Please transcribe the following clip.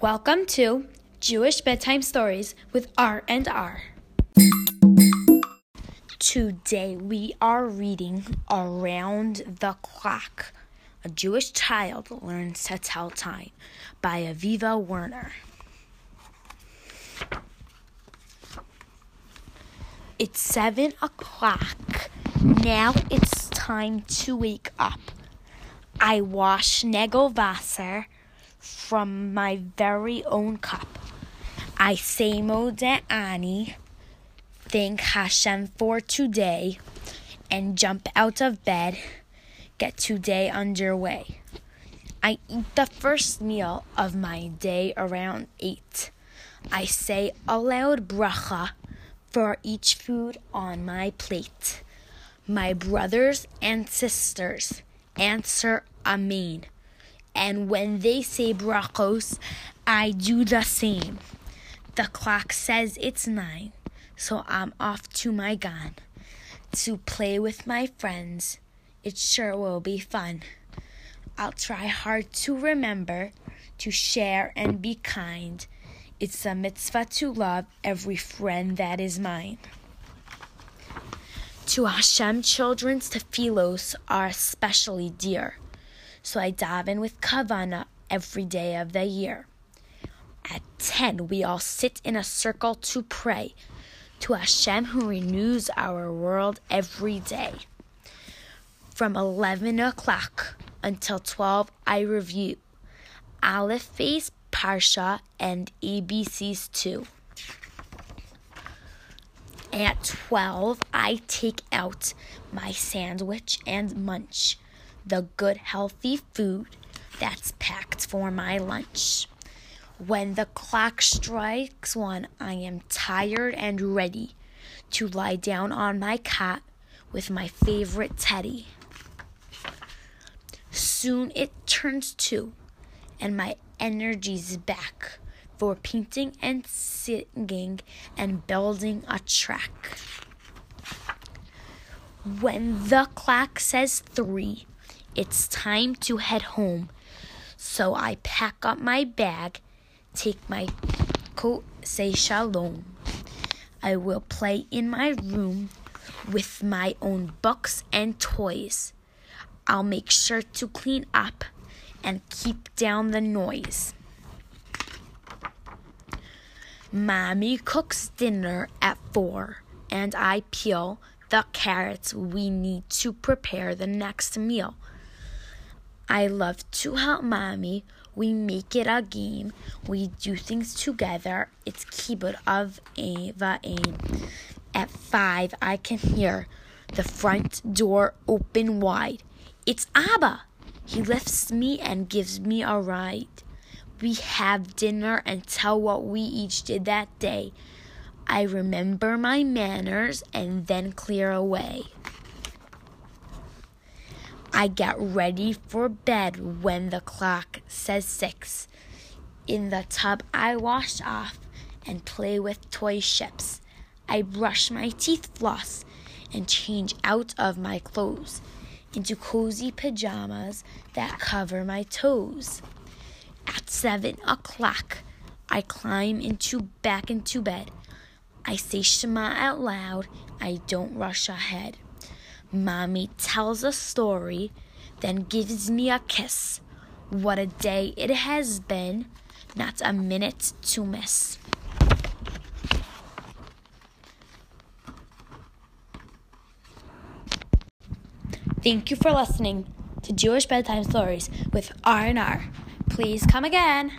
Welcome to Jewish Bedtime Stories with R and R. Today we are reading Around the Clock. A Jewish child learns to tell time by Aviva Werner. It's seven o'clock. Now it's time to wake up. I wash Negelwasser from my very own cup. I say Modeh thank Hashem for today, and jump out of bed, get today underway. I eat the first meal of my day around 8. I say a loud bracha for each food on my plate. My brothers and sisters answer Amen. And when they say brachos, I do the same. The clock says it's nine, so I'm off to my gan to play with my friends. It sure will be fun. I'll try hard to remember to share and be kind. It's a mitzvah to love every friend that is mine. To Hashem, children's tefillos are especially dear so I daven with kavana every day of the year. At 10, we all sit in a circle to pray to Hashem who renews our world every day. From 11 o'clock until 12, I review Aleph Beis, Parsha, and ABCs too. At 12, I take out my sandwich and munch the good, healthy food that's packed for my lunch. When the clock strikes one, I am tired and ready to lie down on my cot with my favorite teddy. Soon it turns two, and my energy's back for painting and singing and building a track. When the clock says three, it's time to head home. So I pack up my bag, take my coat, say shalom. I will play in my room with my own books and toys. I'll make sure to clean up and keep down the noise. Mommy cooks dinner at four, and I peel the carrots we need to prepare the next meal. I love to help mommy. We make it a game. We do things together. It's keyboard of Ava Aim. At five, I can hear the front door open wide. It's Abba. He lifts me and gives me a ride. We have dinner and tell what we each did that day. I remember my manners and then clear away. I get ready for bed when the clock says six. In the tub, I wash off and play with toy ships. I brush my teeth, floss, and change out of my clothes into cozy pajamas that cover my toes. At seven o'clock, I climb into back into bed. I say Shema out loud. I don't rush ahead. Mommy tells a story, then gives me a kiss. What a day it has been, not a minute to miss. Thank you for listening to Jewish Bedtime Stories with R&R. Please come again.